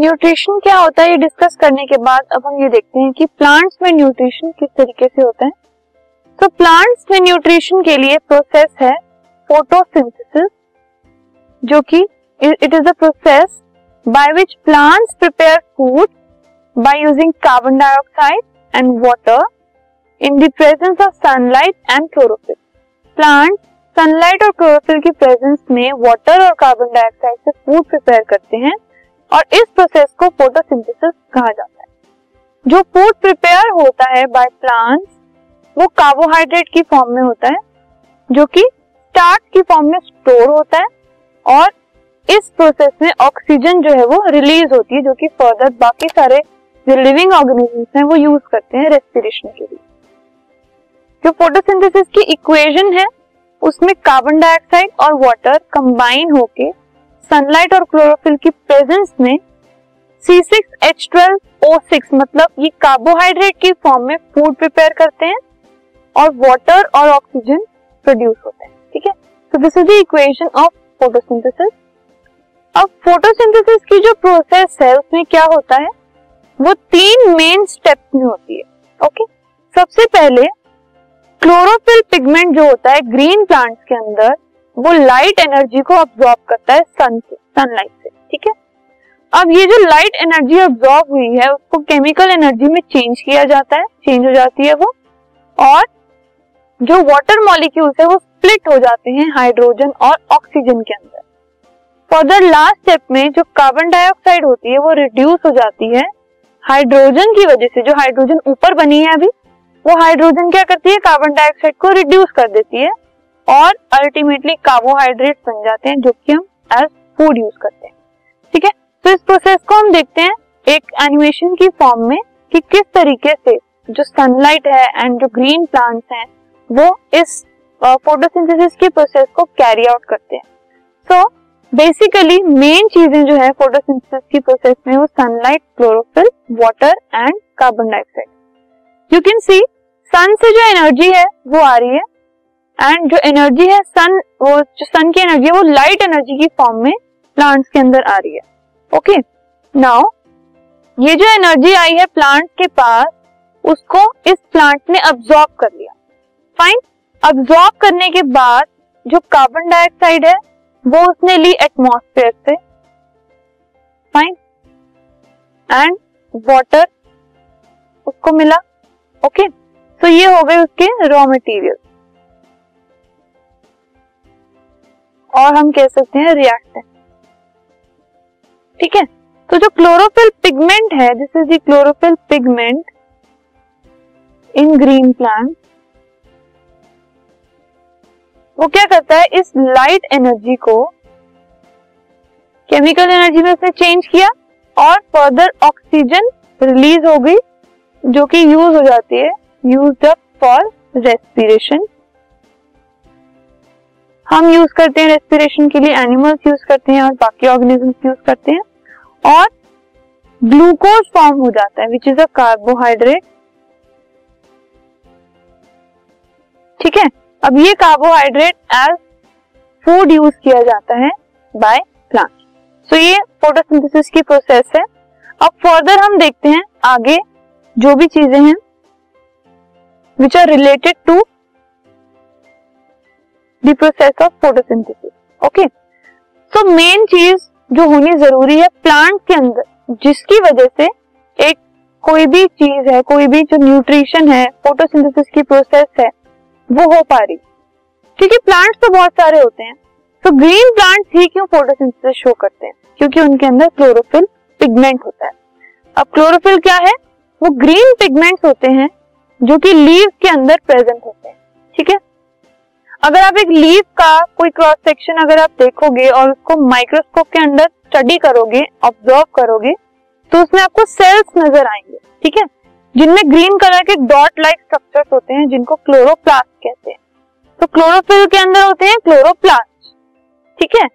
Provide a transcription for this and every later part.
Nutrition क्या होता है ये डिस्कस करने के बाद अब हम ये देखते हैं कि प्लांट्स में न्यूट्रिशन किस तरीके से होता है। तो प्लांट्स में न्यूट्रिशन के लिए प्रोसेस है फोटोसिंथेसिस जो कि it is a process by which plants prepare food by using carbon dioxide and water in the presence of sunlight and chlorophyll plant sunlight और क्लोरोफिल की प्रेजेंस में वाटर और कार्बन डाइऑक्साइड से food prepare करते हैं। और इस process को फोटोसिंथेसिस कहा जाता है। जो फ़ूड प्रिपेयर होता है बाय प्लांट्स वो कार्बोहाइड्रेट की फॉर्म में होता है, जो कि स्टार्च की फॉर्म में स्टोर होता है और इस प्रोसेस में ऑक्सीजन जो है वो रिलीज़ होती है, जो कि फर्दर बाकी सारे जो लिविंग ऑर्गेनिजम्स हैं वो यूज़ करते हैं रेस्पिरेशन के लिए। जो फोटोसिंथेसिस की इक्वेशन है, उसमें कार्बन डाइऑक्साइड और वाटर कंबाइन होके सनलाइट और क्लोरोफिल की प्रेजेंस में C6H12O6 मतलब ये कार्बोहाइड्रेट की फॉर्म में फ़ूड प्रिपेयर करते हैं और वाटर और ऑक्सीजन प्रोड्यूस होते हैं, ठीक है? तो this is the equation of photosynthesis अब फोटोसिंथेसिस की जो प्रोसेस है उसमें क्या होता है, वो तीन मेन स्टेप्स में होती है ओके सबसे पहले क्लोरोफिल पिगमेंट जो होता है ग्रीन प्लांट्स के अंदर वो लाइट एनर्जी को अब्सॉर्ब करता है सन से सनलाइट से, ठीक है? अब ये जो लाइट एनर्जी अब्सॉर्ब हुई है, उसको केमिकल एनर्जी में चेंज किया जाता है चेंज हो जाती है वो, और जो वाटर मॉलिक्यूल्स है वो स्प्लिट हो जाते हैं हाइड्रोजन और ऑक्सीजन के अंदर। फर्दर लास्ट स्टेप में जो कार्बन डाइऑक्साइड होती है, वो रिड्यूस हो जाती है हाइड्रोजन की वजह से। जो हाइड्रोजन ऊपर बनी है अभी, वो हाइड्रोजन क्या करती है? कार्बन डाइऑक्साइड को रिड्यूस कर देती है। और अल्टीमेटली कार्बोहाइड्रेट बन जाते हैं, जो कि हम एज फ़ूड यूज़ करते हैं। ठीक है? तो इस प्रोसेस को हम देखते हैं एक एनिमेशन की फॉर्म में कि किस तरीके से जो सनलाइट है एंड जो ग्रीन प्लांट्स हैं, वो इस फोटोसिंथेसिस के प्रोसेस को कैरी आउट करते हैं। सो बेसिकली मेन चीज़ें जो है फोटोसिंथेसिस की प्रोसेस में वो sunlight chlorophyll water and carbon dioxide you can see sun से जो एनर्जी है वो आ रही है एंड जो एनर्जी है सन वो जो सन की एनर्जी है, वो लाइट एनर्जी की फॉर्म में प्लांट्स के अंदर आ रही है। ओके नाउ ये जो एनर्जी आई है प्लांट के पास, उसको इस प्लांट ने अब्सॉर्ब कर लिया। फाइन अब्सॉर्ब करने के बाद जो कार्बन डाइऑक्साइड है, वो उसने ली एटमॉस्फेयर से। फाइन एंड वाटर उसको मिला। Okay okay? तो ये हो गए उसके रॉ मटेरियल और हम कह सकते हैं रिएक्टेंट ठीक है? तो जो क्लोरोफिल पिगमेंट है this is the chlorophyll pigment in green plant वो क्या करता है? इस लाइट एनर्जी को केमिकल एनर्जी में उसने चेंज किया और फर्दर ऑक्सीजन रिलीज़ हो गई, जो कि यूज़ हो जाती है यूज़ अप फॉर रेस्पिरेशन हम यूज़ करते हैं रेस्पिरेशन के लिए एनिमल्स यूज़ करते हैं और बाकी ऑर्गेनिजम्स यूज़ करते हैं और ग्लूकोज फॉर्म हो जाता है विच इज़ अ कार्बोहाइड्रेट ठीक है? अब ये कार्बोहाइड्रेट एज फ़ूड यूज़ किया जाता है बाय प्लांट सो ये फोटोसिंथेसिस की प्रोसेस है। अब फर्दर हम देखते हैं आगे जो भी चीज़ें हैं which are related to the process of photosynthesis okay so main चीज़ जो होनी ज़रूरी है प्लांट के अंदर जिसकी वजह से एक कोई भी चीज़ है कोई भी जो न्यूट्रिशन है फोटोसिंथेसिस की प्रोसेस है वो हो पा रही क्योंकि प्लांट्स तो बहुत सारे होते हैं तो ग्रीन प्लांट्स ही क्यों फोटोसिंथेसिस शो करते हैं क्योंकि उनके अंदर क्लोरोफिल पिगमेंट होता है अब क्लोरोफिल क्या है वो ग्रीन पिगमेंट्स होते हैं जो कि लीव के अंदर प्रेजेंट होते हैं ठीक है अगर आप एक लीफ का कोई क्रॉस सेक्शन अगर आप देखोगे और उसको माइक्रोस्कोप के अंदर स्टडी करोगे ऑब्ज़र्व करोगे तो उसमें आपको सेल्स नज़र आएँगे, ठीक है? जिनमें ग्रीन कलर के डॉट लाइक स्ट्रक्चर्स होते हैं, जिनको क्लोरोप्लास्ट कहते हैं। तो क्लोरोफिल के अंदर होते हैं क्लोरोप्लास्ट ठीक है?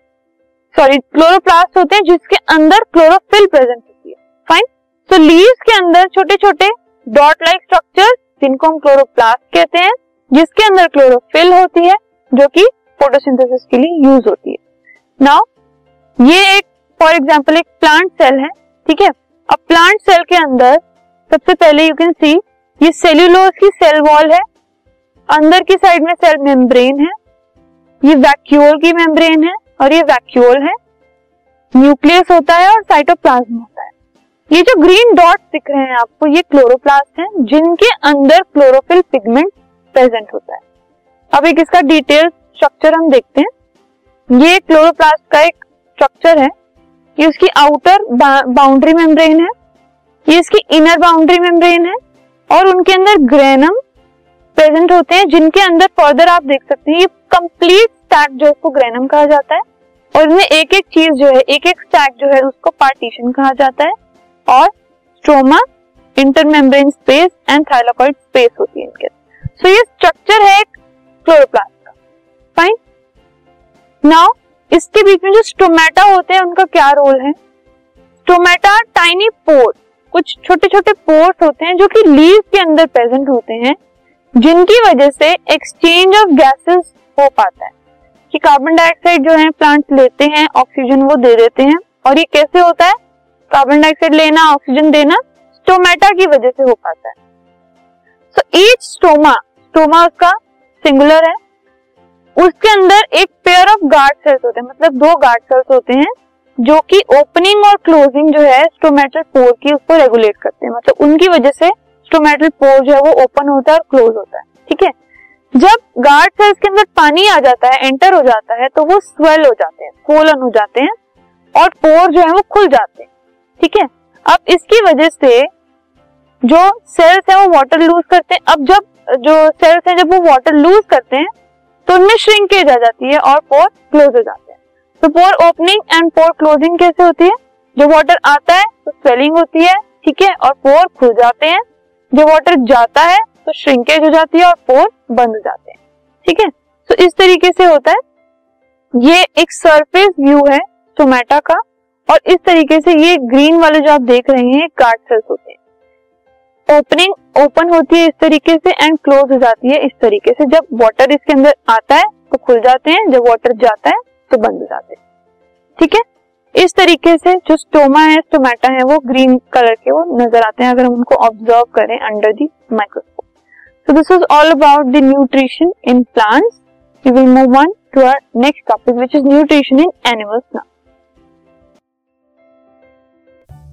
सॉरी क्लोरोप्लास्ट होते हैं जिसके अंदर क्लोरोफिल प्रेजेंट होती है फाइन तो लीव्स के अंदर छोटे छोटे डॉट लाइक स्ट्रक्चर जिनको हम क्लोरोप्लास्ट कहते हैं जिसके अंदर क्लोरोफिल होती है, जो कि फोटोसिंथेसिस के लिए यूज़ होती है। नाउ ये एक फॉर एग्ज़ाम्पल एक प्लांट सेल है, ठीक है? अब प्लांट सेल के अंदर, सबसे पहले यू कैन सी ये सेल्यूलोज की सेल वॉल है, अंदर की साइड में सेल मेम्ब्रेन है, ये वैक्यूल की मेम्ब्रेन है, और ये वैक्यूल है न्यूक्लियस होता है और साइटोप्लाज्म होता है। ये जो ग्रीन डॉट दिख रहे हैं आपको, ये क्लोरोप्लास्ट हैं, जिनके अंदर क्लोरोफिल पिगमेंट प्रेजेंट होता है। अब एक इसका डिटेल स्ट्रक्चर हम देखते हैं। ये क्लोरोप्लास्ट का एक स्ट्रक्चर है। ये उसकी आउटर बाउंड्री मेम्ब्रेन है। ये इसकी इनर बाउंड्री मेम्ब्रेन है। और उनके अंदर ग्रेनम प्रेजेंट होते हैं, जिनके अंदर फर्दर आप देख सकते हैं। ये कंप्लीट स्टैक जो उसको ग्रेनम कहा जाता है। और इनमें एक एक चीज़ जो है, एक एक स्टैक जो है, उसको पार्टीशन कहा जाता है। और stroma intermembrane space and thylakoid space होती है इनके सो ये स्ट्रक्चर है क्लोरोप्लास्ट का। फाइन नाउ इसके बीच में जो स्टोमेटा होते हैं, उनका क्या रोल है? स्टोमेटा टाइनी पोर कुछ छोटे छोटे पोर्स होते हैं, जो कि लीव के अंदर प्रेजेंट होते हैं, जिनकी वजह से एक्सचेंज ऑफ़ गैसेस हो पाता है। कि कार्बन डाइऑक्साइड जो है प्लांट्स लेते हैं ऑक्सीजन वो दे देते हैं, और ये कैसे होता है? कार्बन डाइऑक्साइड लेना ऑक्सीजन देना स्टोमेटा की वजह से हो पाता है। सो ईच स्टोमा स्टोमा उसका सिंगुलर है। उसके अंदर एक पेयर ऑफ़ गार्ड सेल्स होते हैं मतलब दो गार्ड सेल्स होते हैं, जो कि ओपनिंग और क्लोजिंग जो है स्टोमेटल पोर की उसको रेगुलेट करते हैं। मतलब उनकी वजह से स्टोमेटल पोर जो है, वो ओपन होता है और क्लोज होता है, ठीक है? जब गार्ड सेल्स के अंदर पानी आ जाता है एंटर हो जाता है तो वो स्वेल हो जाते हैं फोलन हो जाते हैं और पोर जो है, वो खुल जाते हैं, ठीक है? अब इसकी वजह से जो सेल्स है वो वाटर लूज करते हैं। अब जब, जो सेल्स है जब वो वाटर लूज करते हैं तो उनमें श्रिंकेज आ जाती है और पोर क्लोज हो जाते हैं। तो pore opening and pore closing कैसे होती है? जो वाटर आता है तो स्वेलिंग होती है, ठीक है, और पोर खुल जाते हैं। जो वाटर जाता है तो श्रिंकेज हो जाती है और पोर बंद हो जाते हैं, ठीक है? तो इस तरीके से होता है। ये एक सरफेस व्यू है टोमेटा का, और इस तरीके से ये ग्रीन वाले जो आप देख रहे हैं कार्ड सेल्स होते हैं। ओपनिंग ओपन होती है इस तरीके से एंड क्लोज हो जाती है इस तरीके से। जब वाटर इसके अंदर आता है तो खुल जाते हैं, जब वाटर जाता है तो बंद हो जाते हैं। ठीक है? इस तरीके से जो स्टोमा है स्टोमेटा है, वो ग्रीन कलर के वो नज़र आते हैं, अगर हम उनको ऑब्ज़र्व करें under the microscope so this is all about the nutrition in plants we will move on to our next topic which is nutrition in animals now